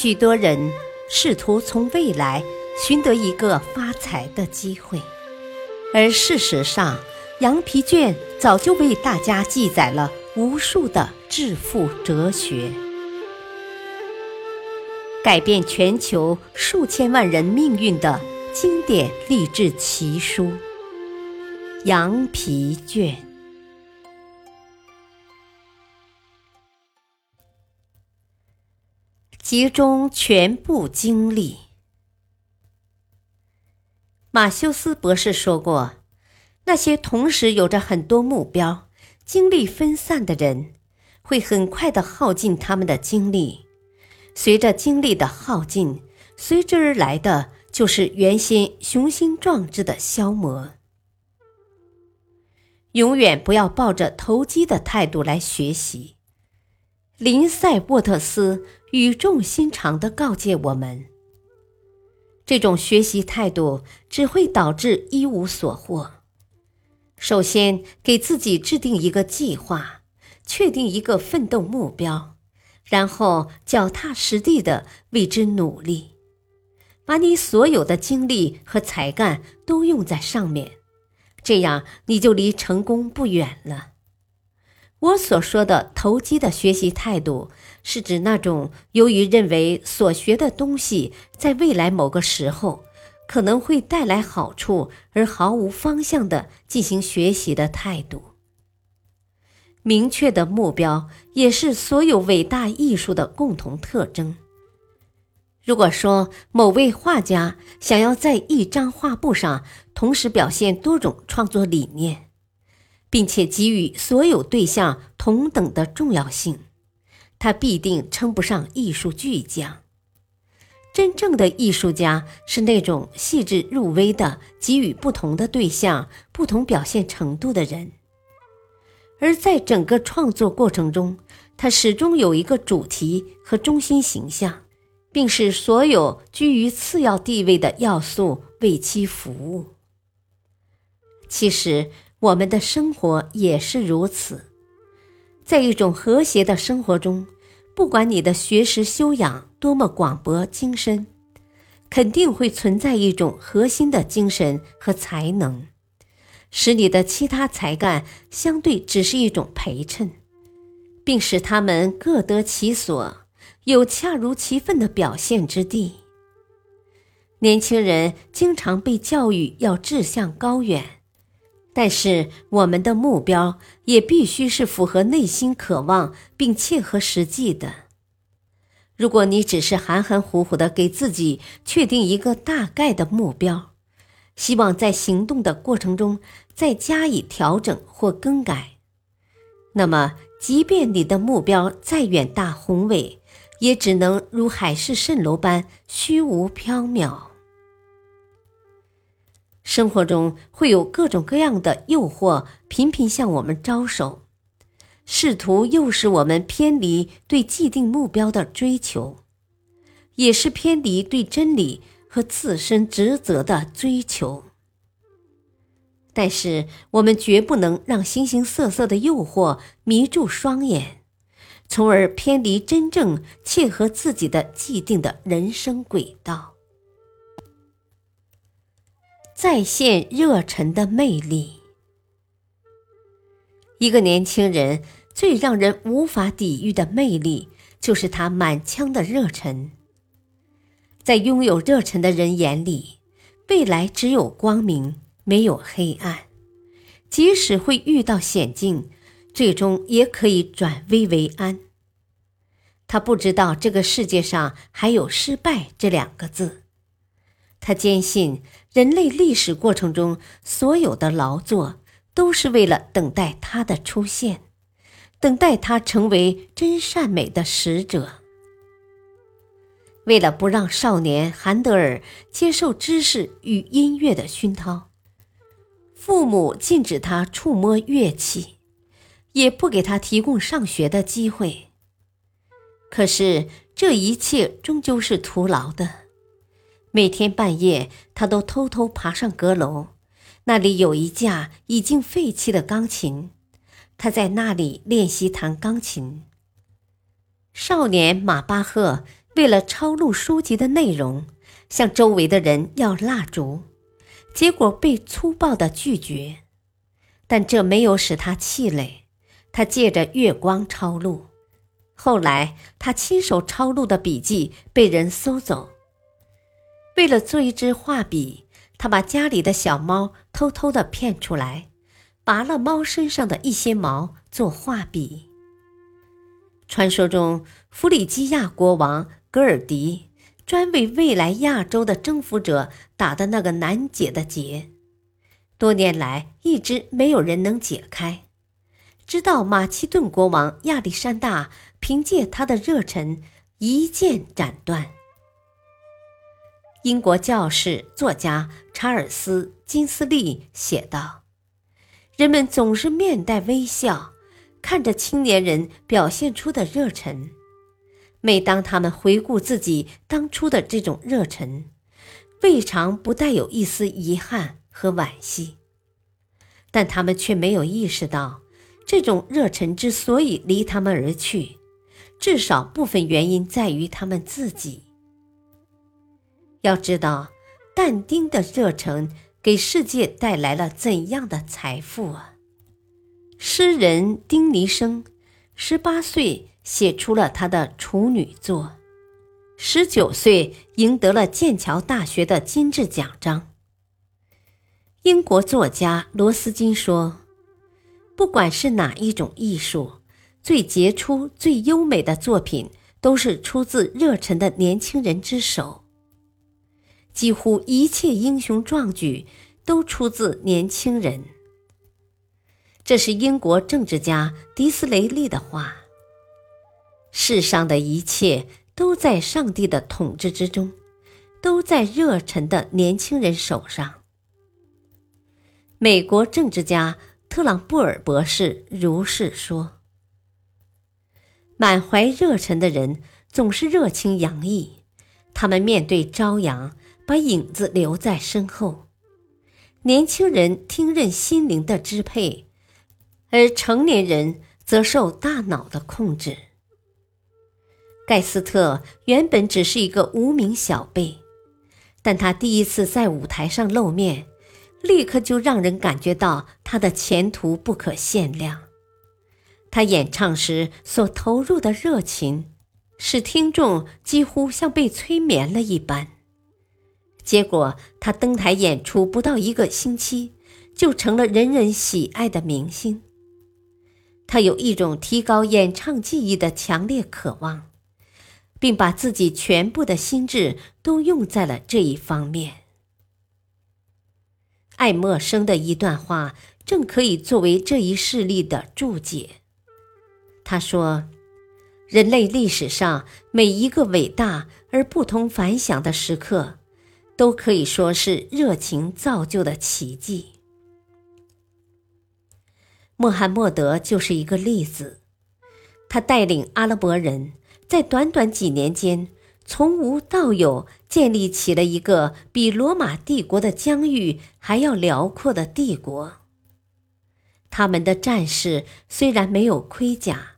许多人试图从未来寻得一个发财的机会，而事实上，羊皮卷早就为大家记载了无数的致富哲学，改变全球数千万人命运的经典励志奇书《羊皮卷》。集中全部精力。马修斯博士说过，那些同时有着很多目标、精力分散的人，会很快的耗尽他们的精力。随着精力的耗尽，随之而来的就是原先雄心壮志的消磨。永远不要抱着投机的态度来学习。林赛·沃特斯语重心长地告诫我们：这种学习态度只会导致一无所获。首先，给自己制定一个计划，确定一个奋斗目标，然后脚踏实地地为之努力，把你所有的精力和才干都用在上面，这样你就离成功不远了。我所说的投机的学习态度，是指那种由于认为所学的东西在未来某个时候可能会带来好处而毫无方向的进行学习的态度。明确的目标也是所有伟大艺术的共同特征。如果说某位画家想要在一张画布上同时表现多种创作理念，并且给予所有对象同等的重要性，他必定称不上艺术巨匠。真正的艺术家是那种细致入微的给予不同的对象不同表现程度的人，而在整个创作过程中，他始终有一个主题和中心形象，并使所有居于次要地位的要素为其服务。其实。我们的生活也是如此，在一种和谐的生活中，不管你的学识修养多么广博精深，肯定会存在一种核心的精神和才能，使你的其他才干相对只是一种陪衬，并使他们各得其所，有恰如其分的表现之地。年轻人经常被教育要志向高远。但是，我们的目标也必须是符合内心渴望并切合实际的。如果你只是含含糊糊的给自己确定一个大概的目标，希望在行动的过程中再加以调整或更改，那么，即便你的目标再远大宏伟，也只能如海市蜃楼般虚无缥缈。生活中会有各种各样的诱惑频频向我们招手，试图诱使我们偏离对既定目标的追求，也是偏离对真理和自身职责的追求。但是，我们绝不能让形形色色的诱惑迷住双眼，从而偏离真正切合自己的既定的人生轨道。再现热忱的魅力。一个年轻人最让人无法抵御的魅力，就是他满腔的热忱。在拥有热忱的人眼里，未来只有光明，没有黑暗。即使会遇到险境，最终也可以转危为安。他不知道这个世界上还有失败这两个字。他坚信，人类历史过程中所有的劳作，都是为了等待他的出现，等待他成为真善美的使者。为了不让少年韩德尔接受知识与音乐的熏陶，父母禁止他触摸乐器，也不给他提供上学的机会。可是，这一切终究是徒劳的。每天半夜，他都偷偷爬上阁楼，那里有一架已经废弃的钢琴，他在那里练习弹钢琴。少年马巴赫为了抄录书籍的内容，向周围的人要蜡烛，结果被粗暴的拒绝。但这没有使他气馁，他借着月光抄录。后来，他亲手抄录的笔记被人搜走。为了做一支画笔，他把家里的小猫偷偷的骗出来，拔了猫身上的一些毛做画笔。传说中，弗里基亚国王格尔迪专为未来亚洲的征服者打的那个难解的结。多年来一直没有人能解开，直到马其顿国王亚历山大凭借他的热忱一剑斩断。英国教士、作家查尔斯·金斯利写道：“人们总是面带微笑，看着青年人表现出的热忱。每当他们回顾自己当初的这种热忱，未尝不带有一丝遗憾。”和惋惜，但他们却没有意识到，这种热忱之所以离他们而去，至少部分原因在于他们自己。要知道，但丁的热忱给世界带来了怎样的财富啊！诗人丁尼生，十八岁写出了他的处女作，十九岁赢得了剑桥大学的金质奖章。英国作家罗斯金说：“不管是哪一种艺术，最杰出、最优美的作品，都是出自热忱的年轻人之手。几乎一切英雄壮举都出自年轻人。”这是英国政治家迪斯雷利的话。世上的一切都在上帝的统治之中，都在热忱的年轻人手上。美国政治家特朗布尔博士如是说：“满怀热忱的人总是热情洋溢，他们面对朝阳，把影子留在身后。年轻人听任心灵的支配，而成年人则受大脑的控制。”盖斯特原本只是一个无名小辈，但他第一次在舞台上露面。立刻就让人感觉到他的前途不可限量。他演唱时所投入的热情，使听众几乎像被催眠了一般。结果，他登台演出不到一个星期，就成了人人喜爱的明星。他有一种提高演唱技艺的强烈渴望，并把自己全部的心智都用在了这一方面。爱默生的一段话正可以作为这一事例的注解。他说：“人类历史上每一个伟大而不同凡响的时刻，都可以说是热情造就的奇迹。穆罕默德就是一个例子，他带领阿拉伯人在短短几年间。”从无到有，建立起了一个比罗马帝国的疆域还要辽阔的帝国。他们的战士虽然没有盔甲，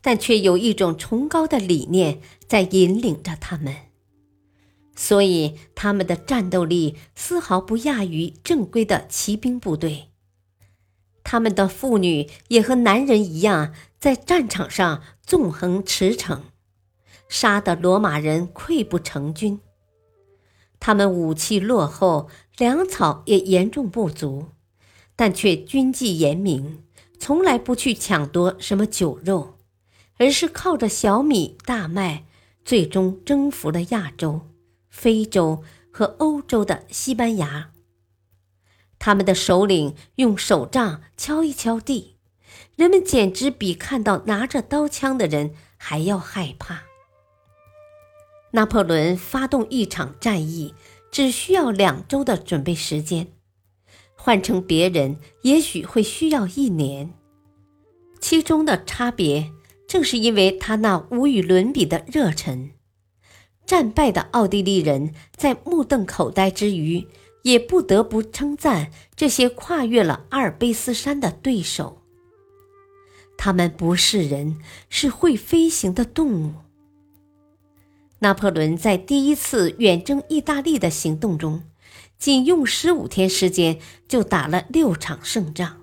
但却有一种崇高的理念在引领着他们，所以他们的战斗力丝毫不亚于正规的骑兵部队。他们的妇女也和男人一样，在战场上纵横驰骋。杀得罗马人溃不成军，他们武器落后，粮草也严重不足，但却军纪严明，从来不去抢夺什么酒肉，而是靠着小米、大麦，最终征服了亚洲、非洲和欧洲的西班牙。他们的首领用手杖敲一敲地，人们简直比看到拿着刀枪的人还要害怕。拿破仑发动一场战役只需要两周的准备时间，换成别人也许会需要一年。其中的差别正是因为他那无与伦比的热忱。战败的奥地利人在目瞪口呆之余，也不得不称赞这些跨越了阿尔卑斯山的对手。他们不是人，是会飞行的动物。拿破仑在第一次远征意大利的行动中，仅用十五天时间就打了六场胜仗，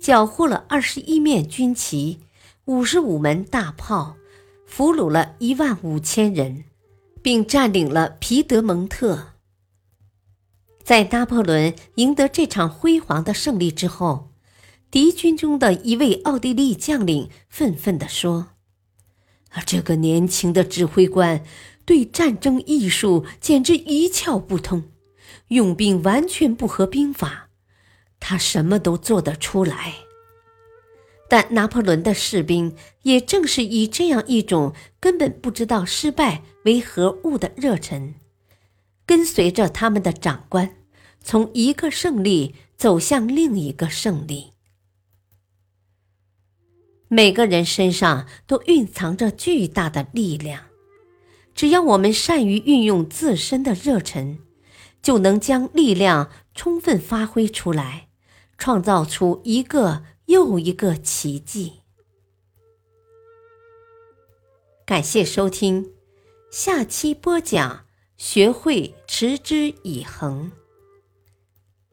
缴获了二十一面军旗、五十五门大炮，俘虏了一万五千人，并占领了皮德蒙特。在拿破仑赢得这场辉煌的胜利之后，敌军中的一位奥地利将领愤愤地说。而这个年轻的指挥官对战争艺术简直一窍不通，用兵完全不合兵法，他什么都做得出来。但拿破仑的士兵也正是以这样一种根本不知道失败为何物的热忱，跟随着他们的长官，从一个胜利走向另一个胜利。每个人身上都蕴藏着巨大的力量，只要我们善于运用自身的热忱，就能将力量充分发挥出来，创造出一个又一个奇迹。感谢收听，下期播讲学会持之以恒。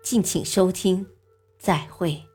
敬请收听，再会。